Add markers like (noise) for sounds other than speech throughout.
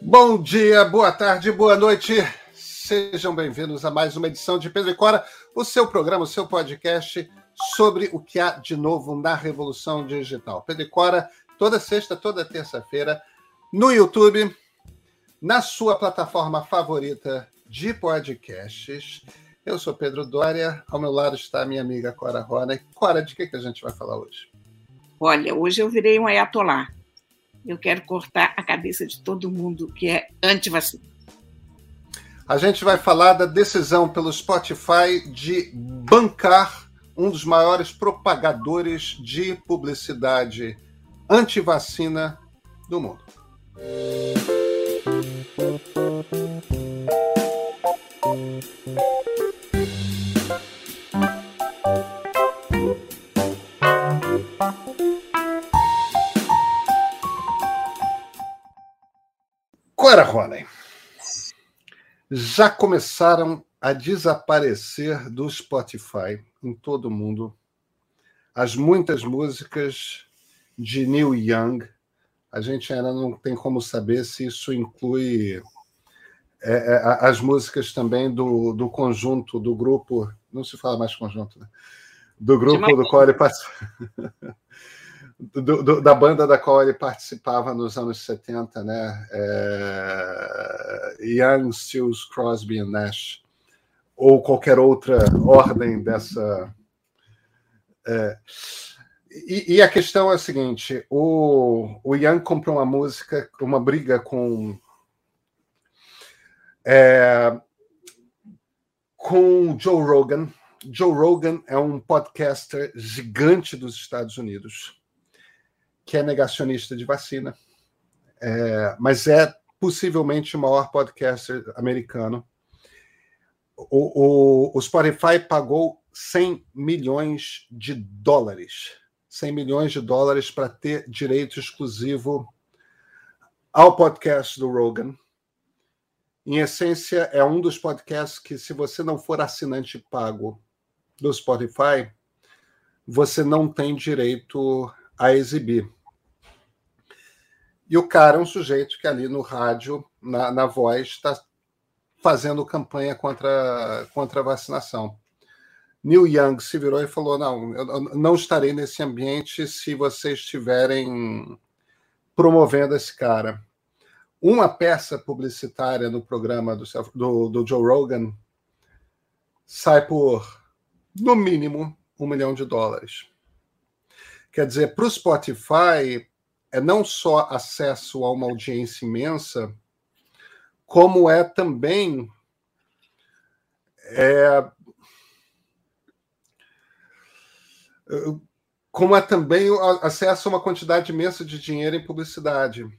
Bom dia, boa tarde, boa noite. Sejam bem-vindos a mais uma edição de Pedro e Cora, o seu programa, o seu podcast sobre o que há de novo na revolução digital. Pedro e Cora, toda sexta, toda terça-feira, no YouTube, na sua plataforma favorita de podcasts. Eu sou Pedro Dória, ao meu lado está a minha amiga Cora Rona. Cora, de que, que a gente vai falar hoje? Olha, hoje eu virei um ayatolá. Eu quero cortar a cabeça de todo mundo que é anti-vacina. A gente vai falar da decisão pelo Spotify de bancar um dos maiores propagadores de publicidade anti-vacina do mundo. Cora Rony, já começaram a desaparecer do Spotify em todo o mundo as muitas músicas de Neil Young. A gente ainda não tem como saber se isso inclui é, é, as músicas também do, do conjunto, do grupo. Não se fala mais conjunto, né? Do grupo do qual ele. (laughs) do, do, da banda da qual ele participava nos anos 70, né? É, Young, Stills, Crosby e Nash, ou qualquer outra ordem dessa. É, e, e, a questão é a seguinte: o, o Young comprou uma música, uma briga com. É, com Joe Rogan. Joe Rogan é um podcaster gigante dos Estados Unidos que é negacionista de vacina, é, mas é possivelmente o maior podcaster americano. O, o, o, Spotify pagou 100 milhões de dólares. 100 milhões de dólares para ter direito exclusivo ao podcast do Rogan. Em essência, é um dos podcasts que, se você não for assinante pago do Spotify, você não tem direito a exibir. E o cara é um sujeito que ali no rádio, na, na voz, está fazendo campanha contra, contra a vacinação. Neil Young se virou e falou: Não, eu não estarei nesse ambiente se vocês estiverem promovendo esse cara. Uma peça publicitária no programa do, do, do Joe Rogan sai por, no mínimo, um milhão de dólares. Quer dizer, para o Spotify, é não só acesso a uma audiência imensa, como é também é, como é também acesso a uma quantidade imensa de dinheiro em publicidade. O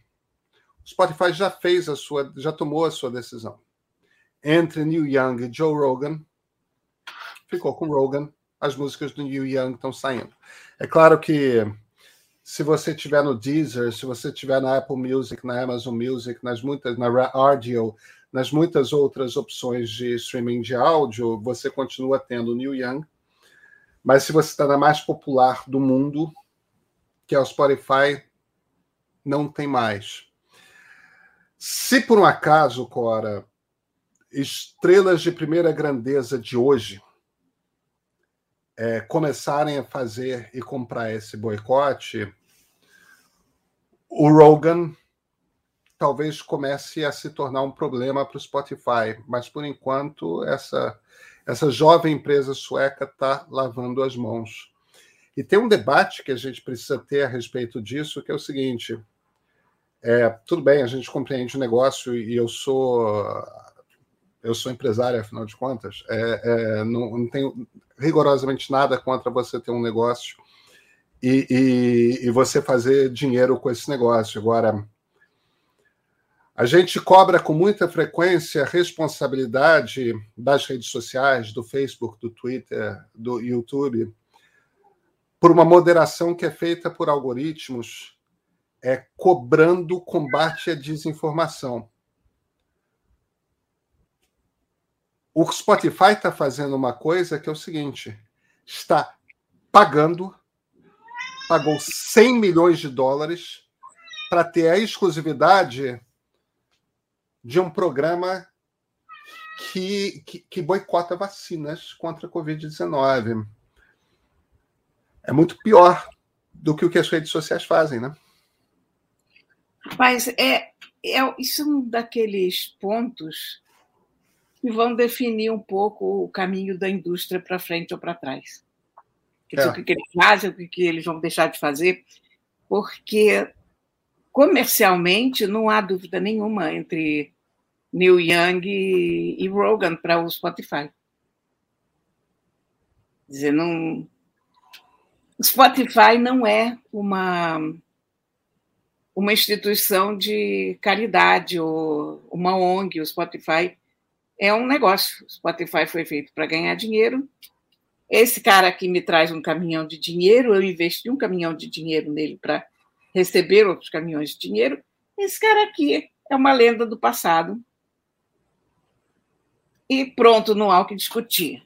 Spotify já fez a sua, já tomou a sua decisão. Entre Neil Young e Joe Rogan, ficou com Rogan. As músicas do Neil Young estão saindo. É claro que se você tiver no Deezer, se você tiver na Apple Music, na Amazon Music, nas muitas, na Audio, nas muitas outras opções de streaming de áudio, você continua tendo Neil Young. Mas se você está na mais popular do mundo, que é o Spotify, não tem mais. Se por um acaso, Cora, estrelas de primeira grandeza de hoje é, começarem a fazer e comprar esse boicote, o Rogan talvez comece a se tornar um problema para o Spotify, mas por enquanto essa essa jovem empresa sueca está lavando as mãos. E tem um debate que a gente precisa ter a respeito disso, que é o seguinte: é, tudo bem, a gente compreende o negócio e eu sou eu sou empresário, afinal de contas, é, é, não, não tenho rigorosamente nada contra você ter um negócio e, e, e você fazer dinheiro com esse negócio. Agora, a gente cobra com muita frequência a responsabilidade das redes sociais, do Facebook, do Twitter, do YouTube, por uma moderação que é feita por algoritmos, é cobrando combate à desinformação. O Spotify está fazendo uma coisa que é o seguinte: está pagando pagou 100 milhões de dólares para ter a exclusividade de um programa que, que, que boicota vacinas contra a Covid-19. É muito pior do que o que as redes sociais fazem, né? Mas é, é, isso é um daqueles pontos que vão definir um pouco o caminho da indústria para frente ou para trás. É. O que, eles fazem, o que eles vão deixar de fazer, porque comercialmente não há dúvida nenhuma entre Neil Young e Rogan para o Spotify. Quer dizer, não... Spotify não é uma uma instituição de caridade ou uma ONG. O Spotify é um negócio. Spotify foi feito para ganhar dinheiro. Esse cara aqui me traz um caminhão de dinheiro, eu investi um caminhão de dinheiro nele para receber outros caminhões de dinheiro. Esse cara aqui é uma lenda do passado. E pronto, não há o que discutir.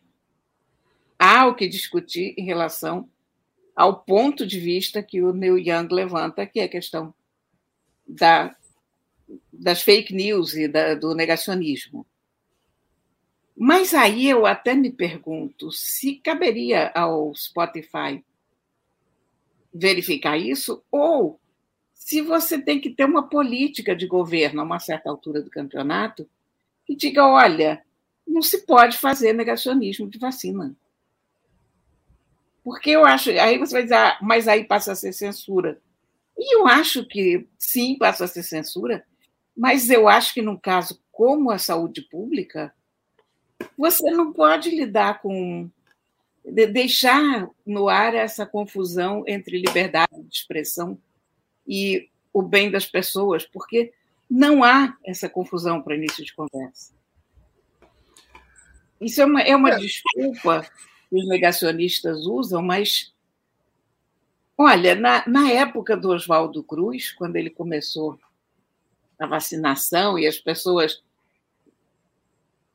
Há o que discutir em relação ao ponto de vista que o Neil Young levanta, que é a questão da, das fake news e da, do negacionismo. Mas aí eu até me pergunto se caberia ao Spotify verificar isso ou se você tem que ter uma política de governo a uma certa altura do campeonato que diga, olha, não se pode fazer negacionismo de vacina. Porque eu acho, aí você vai dizer, ah, mas aí passa a ser censura. E eu acho que sim, passa a ser censura, mas eu acho que num caso como a saúde pública, você não pode lidar com deixar no ar essa confusão entre liberdade de expressão e o bem das pessoas, porque não há essa confusão para início de conversa. Isso é uma, é uma é. desculpa que os negacionistas usam, mas olha, na, na época do Oswaldo Cruz, quando ele começou a vacinação e as pessoas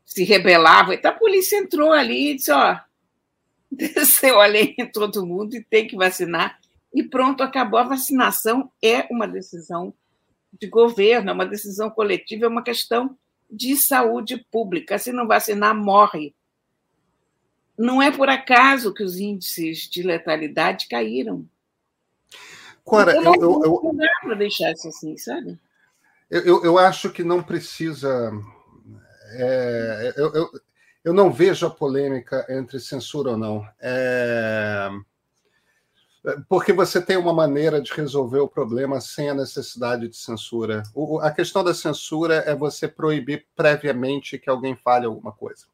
se rebelavam, então a polícia entrou ali e disse: ó, (laughs) desceu a lei em todo mundo e tem que vacinar. E pronto, acabou. A vacinação é uma decisão de governo, é uma decisão coletiva, é uma questão de saúde pública. Se não vacinar, morre. Não é por acaso que os índices de letalidade caíram. Cora, então, eu, eu, eu, não dá para deixar isso assim, sabe? Eu, eu, eu acho que não precisa. É, eu, eu, eu não vejo a polêmica entre censura ou não. É, porque você tem uma maneira de resolver o problema sem a necessidade de censura. O, a questão da censura é você proibir previamente que alguém fale alguma coisa.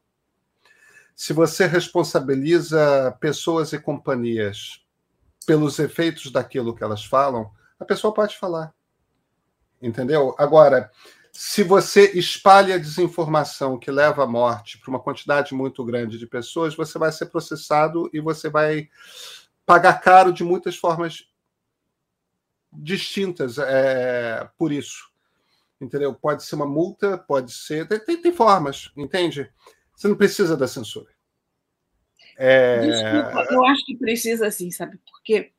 Se você responsabiliza pessoas e companhias pelos efeitos daquilo que elas falam, a pessoa pode falar. Entendeu? Agora, se você espalha desinformação que leva à morte para uma quantidade muito grande de pessoas, você vai ser processado e você vai pagar caro de muitas formas distintas é, por isso. Entendeu? Pode ser uma multa, pode ser. Tem, tem formas, entende? Você não precisa da censura. É... Desculpa, eu acho que precisa sim, sabe por quê?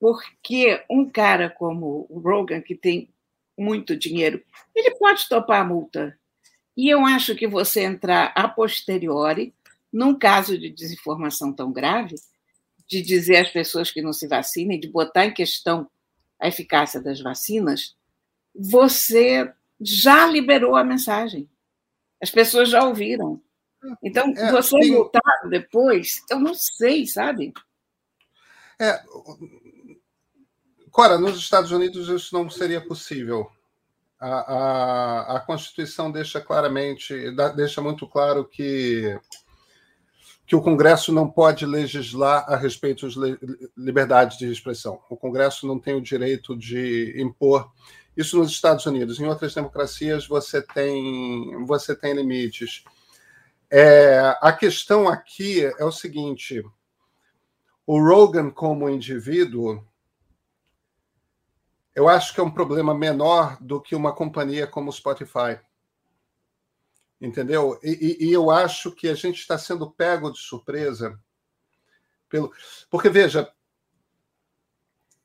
Porque um cara como o Rogan, que tem muito dinheiro, ele pode topar a multa. E eu acho que você entrar a posteriori, num caso de desinformação tão grave, de dizer às pessoas que não se vacinem, de botar em questão a eficácia das vacinas, você já liberou a mensagem. As pessoas já ouviram. Então, é, você tem... voltar depois, eu não sei, sabe? É, Cora, nos Estados Unidos isso não seria possível. A, a, a Constituição deixa claramente, deixa muito claro que que o Congresso não pode legislar a respeito de liberdade de expressão. O Congresso não tem o direito de impor isso nos Estados Unidos. Em outras democracias você tem você tem limites. É, a questão aqui é o seguinte: o Rogan como indivíduo, eu acho que é um problema menor do que uma companhia como o Spotify. Entendeu? E, e, eu acho que a gente está sendo pego de surpresa pelo. Porque, veja,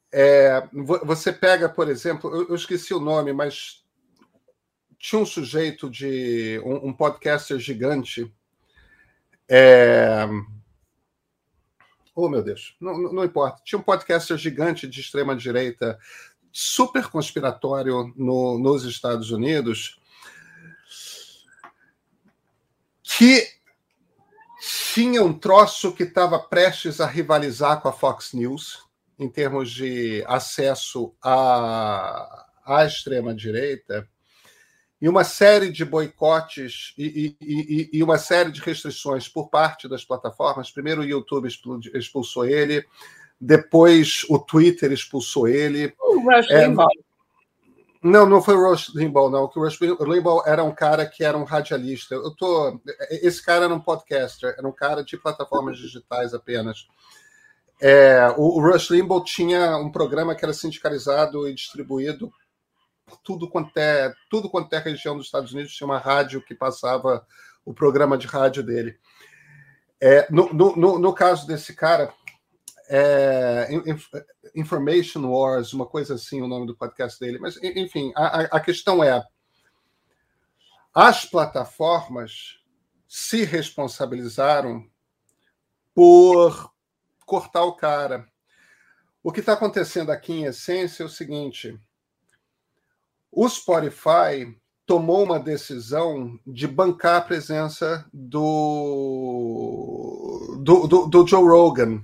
é, você pega, por exemplo, eu, eu esqueci o nome, mas tinha um sujeito de um, um podcaster gigante. É... Oh, meu Deus, não, não, importa. Tinha um podcaster gigante de extrema direita, super conspiratório no, nos Estados Unidos, que tinha um troço que estava prestes a rivalizar com a Fox News em termos de acesso à, à extrema-direita e uma série de boicotes e, e, e, uma série de restrições por parte das plataformas. Primeiro o YouTube expulsou ele, depois o Twitter expulsou ele. O Rush é, Limbaugh. Não, não foi o Rush Limbaugh, não. O Rush Limbaugh era um cara que era um radialista. Eu tô, esse cara era um podcaster, era um cara de plataformas digitais apenas. É, o, o Rush Limbaugh tinha um programa que era sindicalizado e distribuído tudo quanto é tudo quanto é região dos Estados Unidos tinha uma rádio que passava o programa de rádio dele. É, no, no, no, caso desse cara, é, Information Wars, uma coisa assim, o nome do podcast dele. Mas, enfim, a, a questão é: as plataformas se responsabilizaram por cortar o cara. O que está acontecendo aqui, em essência, é o seguinte o Spotify tomou uma decisão de bancar a presença do, do, do, do Joe Rogan.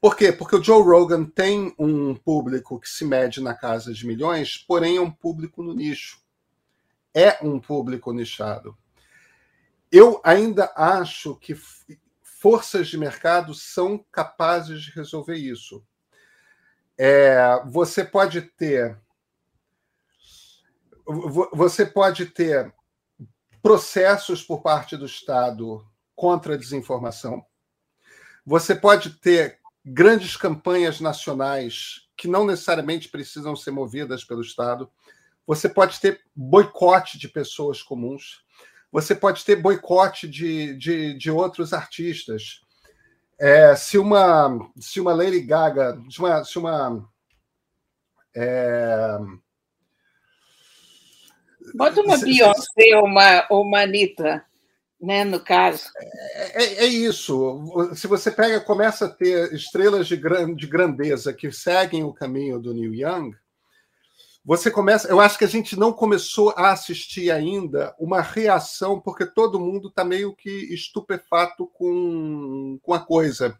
Por quê? Porque o Joe Rogan tem um público que se mede na casa de milhões, porém é um público no nicho. É um público nichado. Eu ainda acho que forças de mercado são capazes de resolver isso. É, você pode ter você pode ter processos por parte do Estado contra a desinformação. Você pode ter grandes campanhas nacionais que não necessariamente precisam ser movidas pelo Estado. Você pode ter boicote de pessoas comuns. Você pode ter boicote de, de, de outros artistas. É, se uma se uma Lady Gaga, se uma, se uma é, Bota uma Beyoncé ou uma, ou uma Anitta, né, no caso. É, é, é, isso. Se você pega, começa a ter estrelas de, gran, de grandeza que seguem o caminho do Neil Young, você começa. Eu acho que a gente não começou a assistir ainda uma reação, porque todo mundo está meio que estupefato com, com a coisa.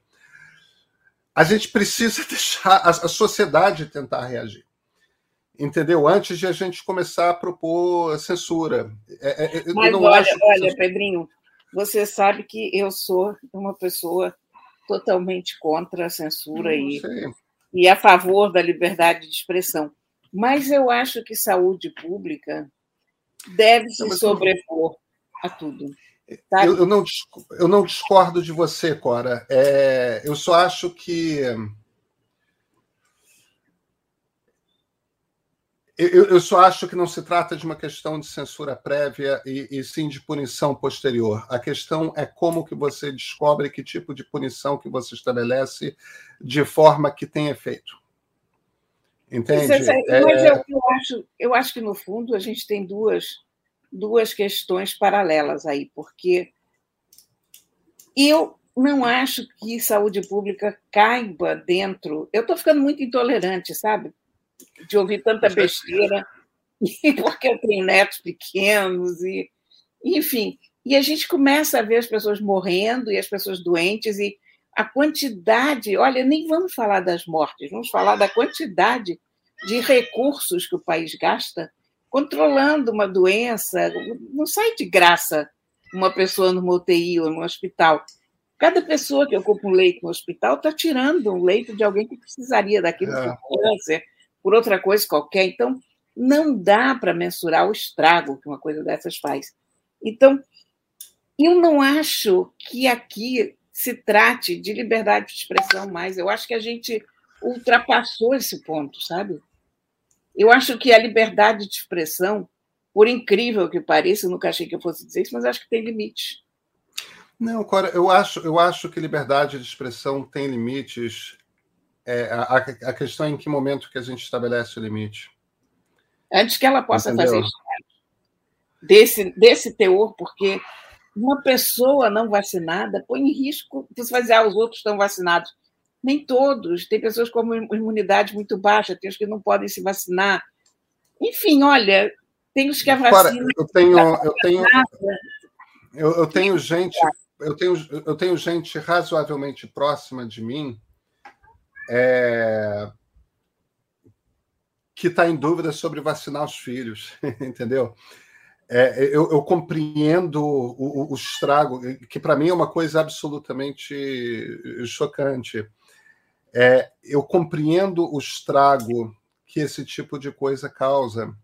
A gente precisa (laughs) deixar a, a sociedade tentar reagir entendeu? Antes de a gente começar a propor censura. É, é, Mas olha, olha, Pedrinho, você sabe que eu sou uma pessoa totalmente contra a censura e, e a favor da liberdade de expressão. Mas eu acho que saúde pública deve se sobrepor a tudo. Eu, eu, não, eu não discordo de você, Cora. É, eu só acho que Eu, eu, só acho que não se trata de uma questão de censura prévia e, e, sim de punição posterior. A questão é como que você descobre que tipo de punição que você estabelece de forma que tem efeito. Entende? Você, é... Mas eu, eu, acho, eu acho que, no fundo, a gente tem duas, duas questões paralelas aí, porque eu não acho que saúde pública caiba dentro. Eu estou ficando muito intolerante, sabe? De ouvir tanta besteira, (laughs) porque eu tenho netos pequenos, e enfim. E a gente começa a ver as pessoas morrendo e as pessoas doentes, e a quantidade. Olha, nem vamos falar das mortes, vamos falar da quantidade de recursos que o país gasta controlando uma doença. Não sai de graça uma pessoa numa UTI ou no hospital. Cada pessoa que ocupa um leito no hospital está tirando um leito de alguém que precisaria daquilo é. câncer, por outra coisa qualquer. Então, não dá para mensurar o estrago que uma coisa dessas faz. Então, eu não acho que aqui se trate de liberdade de expressão mais. Eu acho que a gente ultrapassou esse ponto, sabe? Eu acho que a liberdade de expressão, por incrível que pareça, eu nunca achei que eu fosse dizer isso, mas acho que tem limite. Não, Cora, eu acho, eu acho que liberdade de expressão tem limites é, a, a, questão é em que momento que a gente estabelece o limite. Antes que ela possa Entendeu? fazer isso. desse, desse teor, porque uma pessoa não vacinada põe em risco. Você vai dizer, ah, os outros estão vacinados. Nem todos. Tem pessoas com imunidade muito baixa, tem os que não podem se vacinar. Enfim, olha, tem os que a vacina. eu tenho, eu tenho, eu, eu tenho gente, eu tenho, eu tenho gente razoavelmente próxima de mim é, que está em dúvida sobre vacinar os filhos, (laughs) entendeu? É, eu, eu, compreendo o, o, o estrago, que para mim é uma coisa absolutamente chocante. É, eu compreendo o estrago que esse tipo de coisa causa.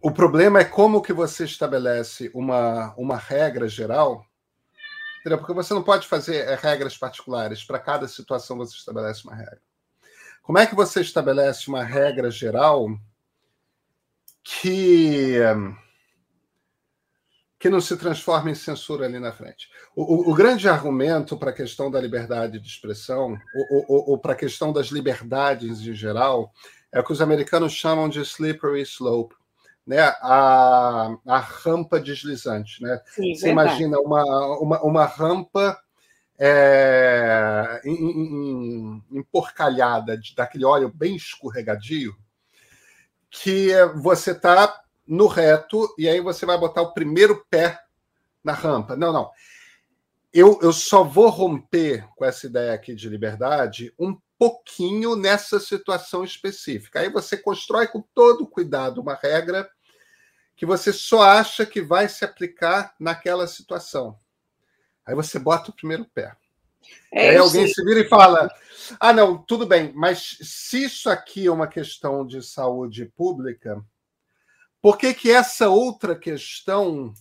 O problema é como que você estabelece uma, uma regra geral, entendeu? porque você não pode fazer é, regras particulares. Para cada situação você estabelece uma regra. Como é que você estabelece uma regra geral que que não se transforma em censura ali na frente? O, o, o grande argumento para a questão da liberdade de expressão, ou, ou, para a questão das liberdades em geral, é o que os americanos chamam de slippery slope. Né, a, a rampa deslizante. Né? Sim, Você verdade. imagina uma, uma, uma rampa é, emporcalhada de, daquele óleo bem escorregadio, que você está no reto e aí você vai botar o primeiro pé na rampa. Não, não. Eu, eu só vou romper com essa ideia aqui de liberdade um pouquinho nessa situação específica. Aí você constrói com todo cuidado uma regra que você só acha que vai se aplicar naquela situação. Aí você bota o primeiro pé. É, aí alguém se vira e fala: ah, não, tudo bem, mas se isso aqui é uma questão de saúde pública, por que, que essa outra questão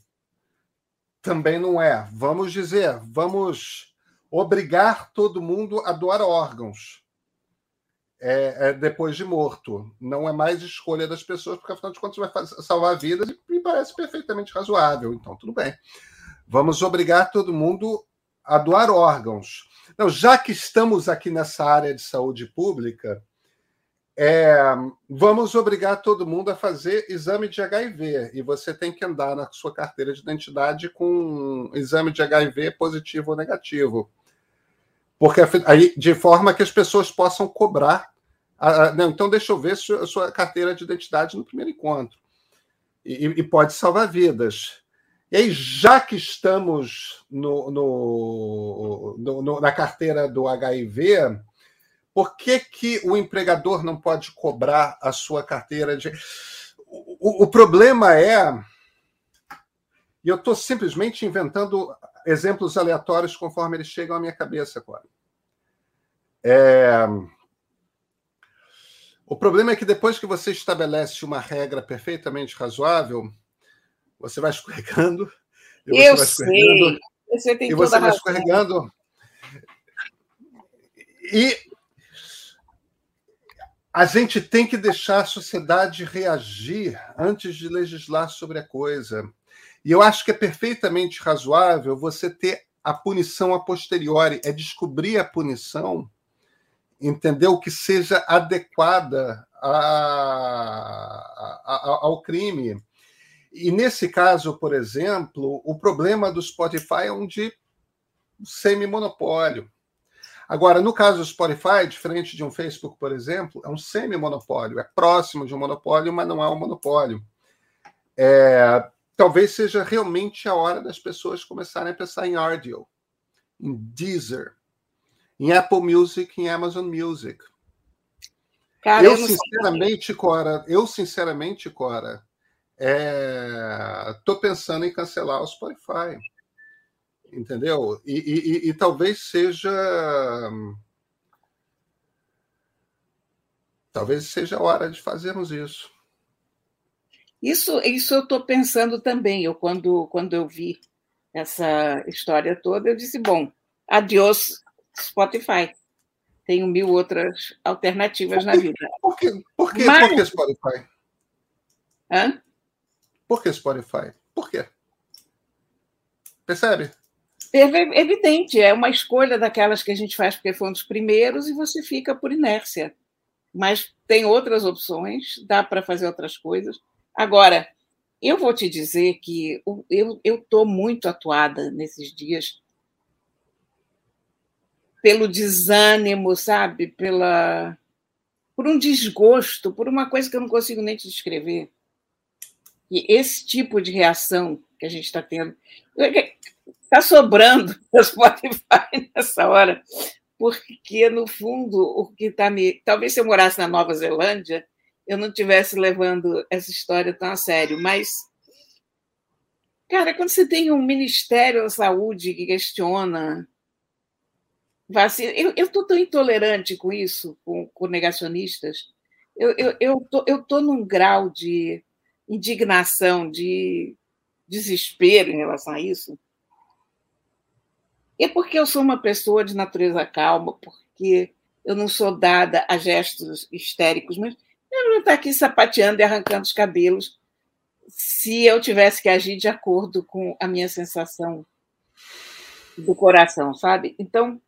também não é? Vamos dizer, vamos obrigar todo mundo a doar órgãos é, é depois de morto. Não é mais escolha das pessoas, porque afinal de contas vai salvar vidas e me parece perfeitamente razoável. Então, tudo bem. Vamos obrigar todo mundo a doar órgãos. Já que estamos aqui nessa área de saúde pública, é, vamos obrigar todo mundo a fazer exame de HIV e você tem que andar na sua carteira de identidade com exame de HIV positivo ou negativo. Porque aí, de forma que as pessoas possam cobrar. Não, então, deixa eu ver a sua carteira de identidade no primeiro encontro. E, e pode salvar vidas. E aí, já que estamos no, no, no, na carteira do HIV, por que, que o empregador não pode cobrar a sua carteira de. O, o problema é. E eu estou simplesmente inventando exemplos aleatórios conforme eles chegam à minha cabeça agora. É... O problema é que depois que você estabelece uma regra perfeitamente razoável, você vai escorregando. eu vai escorregando, sei. Você tem e você vai escorregando. E a gente tem que deixar a sociedade reagir antes de legislar sobre a coisa. E eu acho que é perfeitamente razoável você ter a punição a posteriori, é descobrir a punição, entendeu? Que seja adequada a, a, ao crime. E nesse caso, por exemplo, o problema do Spotify é um de semi-monopólio. Agora, no caso do Spotify, diferente de um Facebook, por exemplo, é um semi-monopólio, é próximo de um monopólio, mas não é um monopólio. É, talvez seja realmente a hora das pessoas começarem a pensar em audio, em Deezer, em Apple Music, em Amazon Music. Cara, eu, eu sinceramente, Cora, eu sinceramente, Cora, estou é, pensando em cancelar o Spotify. Entendeu? E, e, e, talvez seja. Talvez seja a hora de fazermos isso. Isso, isso eu estou pensando também. Eu quando, quando eu vi essa história toda, eu disse: bom, adiós Spotify. Tenho mil outras alternativas na vida. Por que, por que, Mas... por que Spotify? Hã? Por que Spotify? Por quê? Percebe? É evidente, é uma escolha daquelas que a gente faz porque foi um dos primeiros e você fica por inércia. mas tem outras opções, dá para fazer outras coisas. Agora, eu vou te dizer que eu estou muito atuada nesses dias pelo desânimo, sabe? Pela, por um desgosto, por uma coisa que eu não consigo nem te descrever. E esse tipo de reação que a gente está tendo. Está sobrando (laughs) no Spotify nessa hora, porque, no fundo, o que está me. Talvez se eu morasse na Nova Zelândia, eu não tivesse levando essa história tão a sério, mas. Cara, quando você tem um Ministério da Saúde que questiona vacina. Eu estou tão intolerante com isso, com, com negacionistas. Eu estou tô, eu tô num grau de indignação, de desespero em relação a isso. É porque eu sou uma pessoa de natureza calma, porque eu não sou dada a gestos histéricos, mas eu não estou aqui sapateando e arrancando os cabelos se eu tivesse que agir de acordo com a minha sensação do coração, sabe? Então,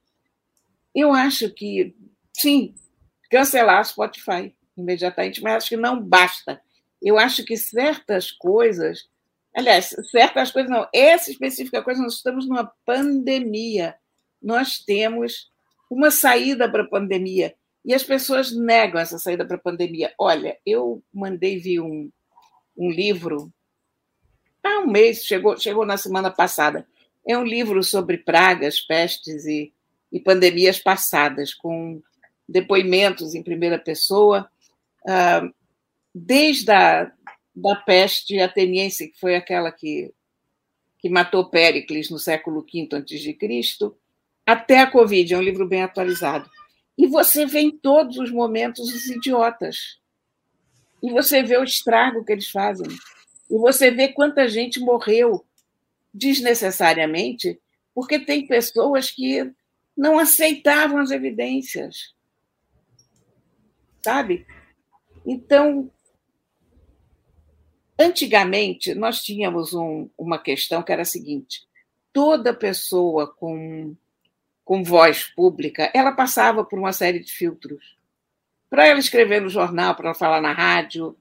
eu acho que, sim, cancelar Spotify imediatamente, mas acho que não basta. Eu acho que certas coisas, aliás, certas coisas não, essa específica coisa, nós estamos numa pandemia. Nós temos uma saída para a pandemia. E as pessoas negam essa saída para a pandemia. Olha, eu mandei vir um, um livro há um mês, chegou, chegou na semana passada. É um livro sobre pragas, pestes e e pandemias passadas, com depoimentos em primeira pessoa, ah, desde a da peste ateniense, que foi aquela que, que matou Péricles no século V a.C., até a Covid, é um livro bem atualizado. E você vê em todos os momentos os idiotas. E você vê o estrago que eles fazem. E você vê quanta gente morreu desnecessariamente, porque tem pessoas que não aceitavam as evidências. Sabe? Então, antigamente, nós tínhamos um, uma questão que era a seguinte: toda pessoa com, com voz pública, ela passava por uma série de filtros. Para ela escrever no jornal, para ela falar na rádio,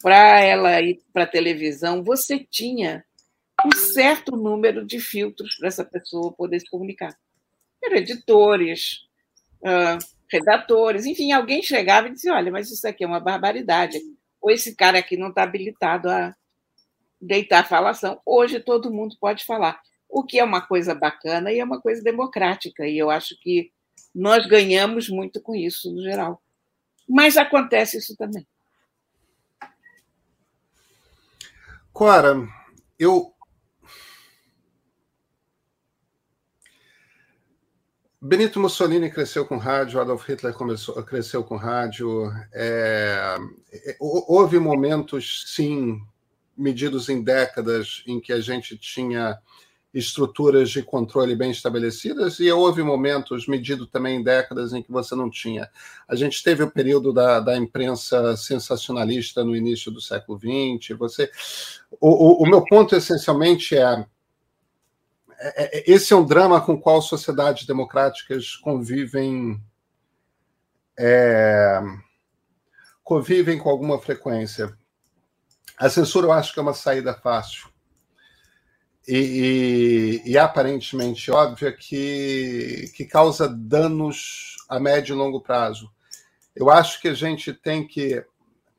para ela ir para a televisão, você tinha um certo número de filtros para essa pessoa poder se comunicar eram editores, redatores, enfim, alguém chegava e dizia: olha, mas isso aqui é uma barbaridade, ou esse cara aqui não está habilitado a deitar a falação. Hoje todo mundo pode falar, o que é uma coisa bacana e é uma coisa democrática, e eu acho que nós ganhamos muito com isso, no geral. Mas acontece isso também. Cora, eu Benito Mussolini cresceu com rádio, Adolf Hitler começou, cresceu com rádio. É, é houve momentos, sim, medidos em décadas, em que a gente tinha estruturas de controle bem estabelecidas, e houve momentos, medido também em décadas, em que você não tinha. A gente teve o período da, da imprensa sensacionalista no início do século XX. Você, o, o, o meu ponto essencialmente é é, é, esse é um drama com o qual sociedades democráticas convivem é, convivem com alguma frequência. A censura eu acho que é uma saída fácil e, e, e aparentemente óbvia que, que causa danos a médio e longo prazo. Eu acho que a gente tem que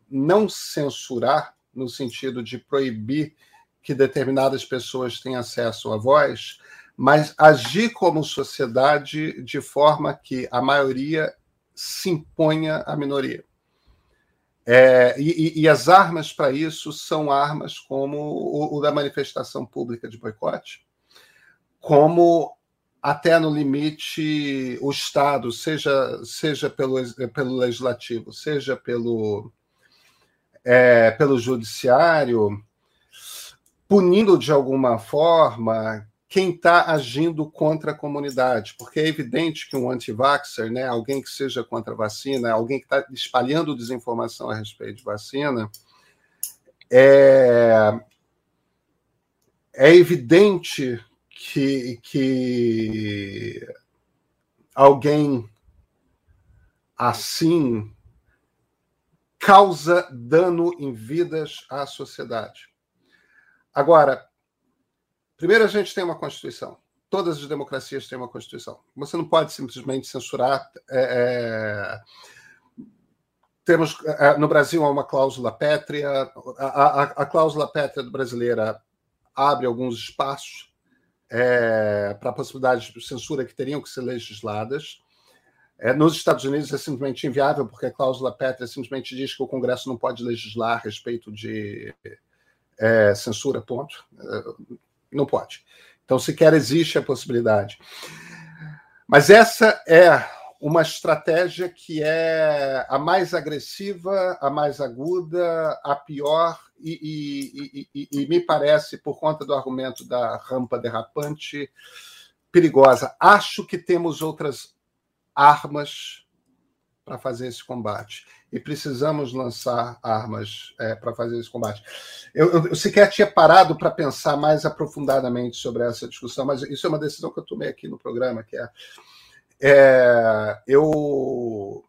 não censurar no sentido de proibir que determinadas pessoas têm acesso à voz, mas agir como sociedade de forma que a maioria se imponha à minoria. É, e, e, as armas para isso são armas como o, o, da manifestação pública de boicote, como até no limite o Estado, seja, seja pelo, pelo legislativo, seja pelo, é, pelo judiciário, punindo de alguma forma quem está agindo contra a comunidade, porque é evidente que um anti-vaxxer, né, alguém que seja contra a vacina, alguém que está espalhando desinformação a respeito de vacina, é, é evidente que, que alguém assim causa dano em vidas à sociedade. Agora, primeiro a gente tem uma Constituição. Todas as democracias têm uma Constituição. Você não pode simplesmente censurar. É, é, temos é, no Brasil há uma cláusula pétrea. A, a, a cláusula pétrea brasileira abre alguns espaços é, para possibilidades de censura que teriam que ser legisladas. É, nos Estados Unidos é simplesmente inviável, porque a cláusula pétrea simplesmente diz que o Congresso não pode legislar a respeito de é, censura, ponto. Não pode. Então, sequer existe a possibilidade. Mas essa é uma estratégia que é a mais agressiva, a mais aguda, a pior, e, e, e, e me parece, por conta do argumento da rampa derrapante, perigosa. Acho que temos outras armas para fazer esse combate. E precisamos lançar armas é, para fazer esse combate. Eu, eu, eu sequer tinha parado para pensar mais aprofundadamente sobre essa discussão, mas isso é uma decisão que eu tomei aqui no programa, que é, é eu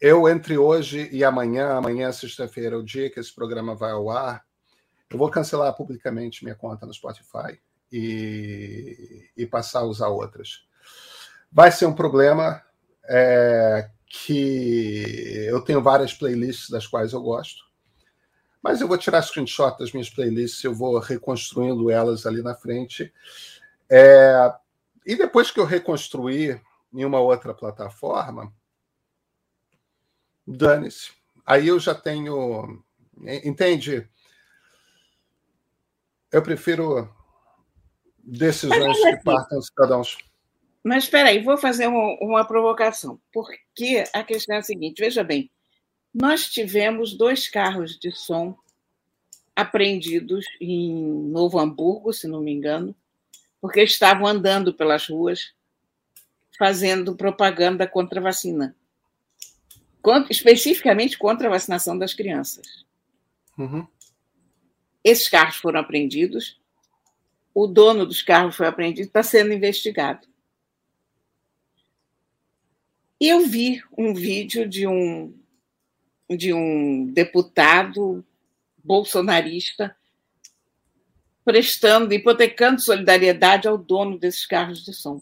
eu entre hoje e amanhã, amanhã sexta-feira, o dia que esse programa vai ao ar, eu vou cancelar publicamente minha conta no Spotify e, e passar a usar outras. Vai ser um problema é, que eu tenho várias playlists das quais eu gosto, mas eu vou tirar screenshot das minhas playlists, eu vou reconstruindo elas ali na frente. É, e depois que eu reconstruir em uma outra plataforma, dane-se. Aí eu já tenho. Entende? Eu prefiro decisões que partam dos cidadãos. Mas espera aí, vou fazer uma, uma provocação, porque a questão é a seguinte: veja bem, nós tivemos dois carros de som apreendidos em Novo Hamburgo, se não me engano, porque estavam andando pelas ruas fazendo propaganda contra a vacina, especificamente contra a vacinação das crianças. Uhum. Esses carros foram apreendidos, o dono dos carros foi apreendido, está sendo investigado. Eu vi um vídeo de um, de um deputado bolsonarista prestando, hipotecando solidariedade ao dono desses carros de som.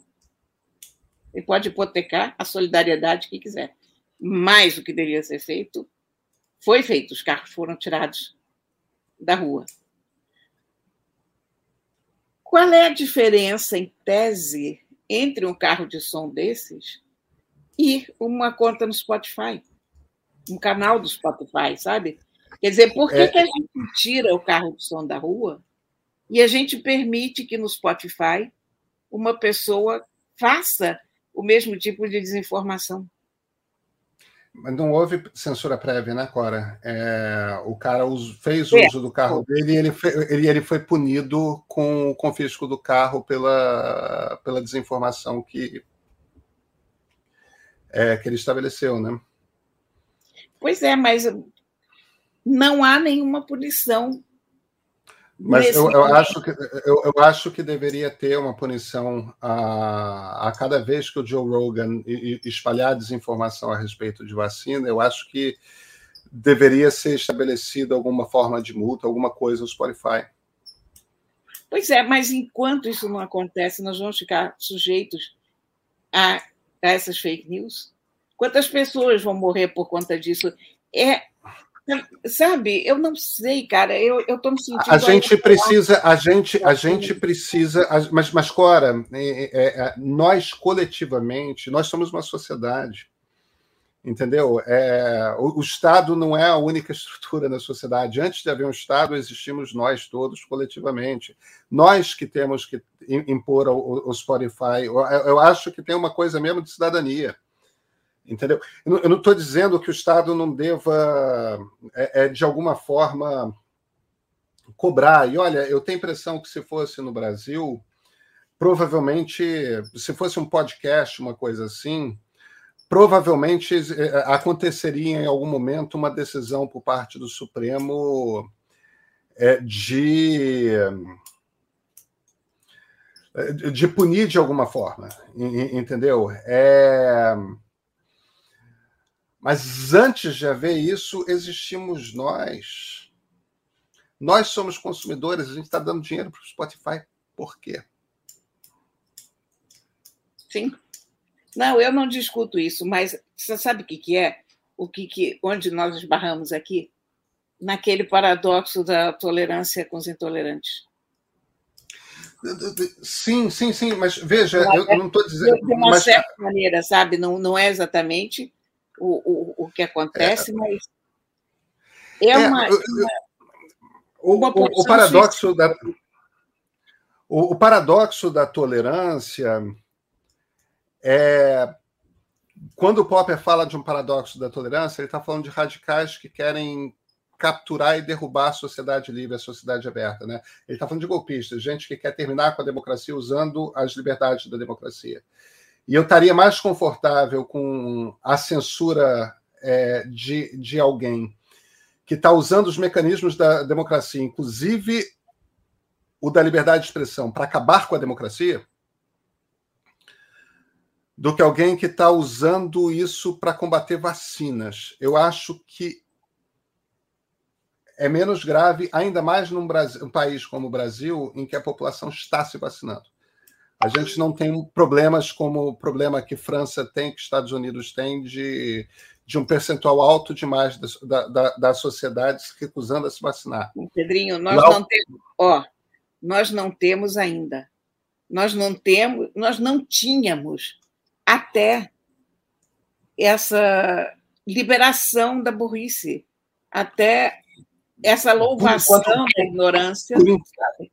Ele pode hipotecar a solidariedade que quiser. Mas o que deveria ser feito foi feito. Os carros foram tirados da rua. Qual é a diferença, em tese, entre um carro de som desses e uma conta no Spotify, um canal do Spotify, sabe? Quer dizer, por que, é... que a gente tira o carro de som da rua e a gente permite que no Spotify uma pessoa faça o mesmo tipo de desinformação? Mas não houve censura prévia, né, Cora? É, o cara fez é. uso do carro dele e ele foi, ele, ele foi punido com o confisco do carro pela, pela desinformação que é, que ele estabeleceu, né? Pois é, mas não há nenhuma punição. Mas eu, eu, acho que, eu, eu, acho que deveria ter uma punição a, a cada vez que o Joe Rogan espalhar desinformação a respeito de vacina. Eu acho que deveria ser estabelecida alguma forma de multa, alguma coisa no Spotify. Pois é, mas enquanto isso não acontece, nós vamos ficar sujeitos a a essas fake news? Quantas pessoas vão morrer por conta disso? É, sabe, eu não sei, cara, eu estou me sentindo. A gente precisa, a gente, a gente precisa, mas, mas Cora, é, é, é, nós coletivamente, nós somos uma sociedade entendeu? É, o, o, Estado não é a única (laughs) estrutura da sociedade. Antes de haver um Estado, existimos nós todos coletivamente. Nós que temos que impor o Spotify. Eu, eu, acho que tem uma coisa mesmo de cidadania. Entendeu? Eu não estou dizendo que o Estado não deva, é, é, de alguma forma, cobrar. E olha, eu tenho a impressão que se fosse no Brasil, provavelmente, se fosse um podcast, uma coisa assim, provavelmente eh, aconteceria em algum momento uma decisão por parte do Supremo eh, de eh, de punir de alguma forma, entendeu? É... Mas antes de haver isso, existimos nós. Nós somos consumidores, a gente está dando dinheiro para o Spotify. Por quê? Sim. Não, eu não discuto isso, mas você sabe o que, que é? O que, que onde nós esbarramos aqui? Naquele paradoxo da tolerância com os intolerantes. Sim, sim, sim, mas veja, eu, eu não estou dizendo. De uma mas... certa maneira, sabe? Não, não é exatamente o, o, o que acontece, é, mas é, é uma. Eu, o, uma o, o, paradoxo da. O, o paradoxo da tolerância é quando o Popper fala de um paradoxo da tolerância, ele está falando de radicais que querem capturar e derrubar a sociedade livre, a sociedade aberta. Né? Ele está falando de golpistas, gente que quer terminar com a democracia usando as liberdades da democracia. E eu estaria mais confortável com a censura é, de, de alguém que está usando os mecanismos da democracia, inclusive o da liberdade de expressão, para acabar com a democracia, do que alguém que está usando isso para combater vacinas. Eu acho que é menos grave, ainda mais num Brasil, um país como o Brasil, em que a população está se vacinando. A gente não tem problemas como o problema que França tem, que Estados Unidos tem, de, de um percentual alto demais da, da, da sociedade se recusando a se vacinar. Pedrinho, nós Lá... não temos, ó, nós não temos ainda. Nós não temos, nós não tínhamos até essa liberação da burrice, até essa louvação enquanto, da ignorância. Por,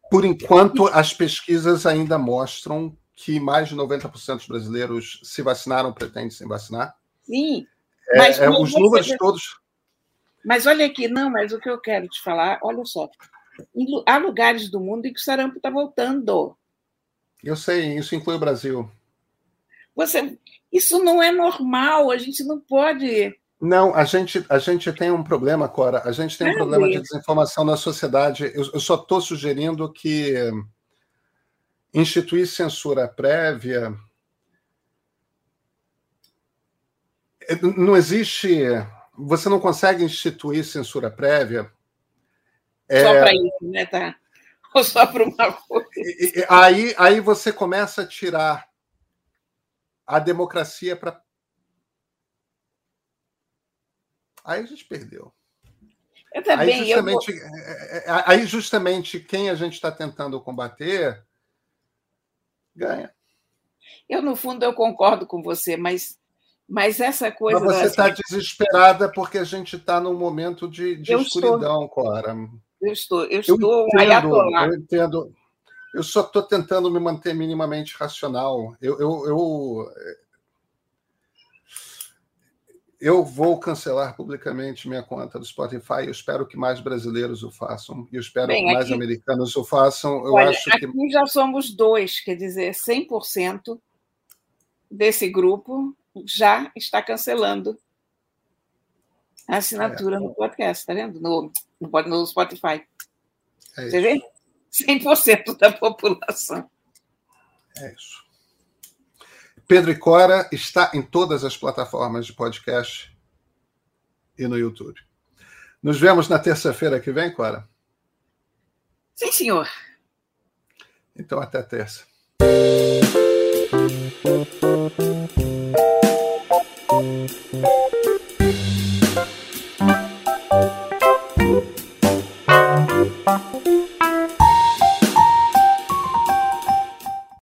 por, enquanto, as pesquisas ainda mostram que mais de 90% dos brasileiros se vacinaram, pretendem se vacinar. Sim. É, mas é, os números você... todos. Mas olha aqui, não, mas o que eu quero te falar, olha só. Há lugares do mundo em que o sarampo está voltando. Eu sei, isso inclui o Brasil. Você, isso não é normal, a gente não pode. Não, a gente, a gente tem um problema, Cora. A gente tem um é problema de desinformação na sociedade. Eu, eu só estou sugerindo que instituir censura prévia. Não existe. Você não consegue instituir censura prévia. Só é, para isso, né? Tá? Ou (laughs) só para uma coisa. Aí, aí você começa a tirar a democracia para. Aí a gente perdeu. Eu também. Aí justamente, eu vou... É, é, é, aí justamente quem a gente está tentando combater ganha. Eu, no fundo, eu concordo com você, mas, mas essa coisa. Mas você está desesperada porque a gente está num momento de, de escuridão, estou. Cora. Eu estou, eu estou eu entendo, eu entendo. Eu só estou tentando me manter minimamente racional. Eu, eu, eu, eu, vou cancelar publicamente minha conta do Spotify. Eu espero que mais brasileiros o façam. E eu espero Bem, que mais aqui, americanos o façam. Eu olha, acho aqui que... já somos dois, quer dizer, 100% desse grupo já está cancelando a assinatura é. no podcast, está vendo? No, no, no Spotify. É Você vê? 100% da população. É isso. Pedro e Cora está em todas as plataformas de podcast e no YouTube. Nos vemos na terça-feira que vem, Cora? Sim, senhor. Então, até terça.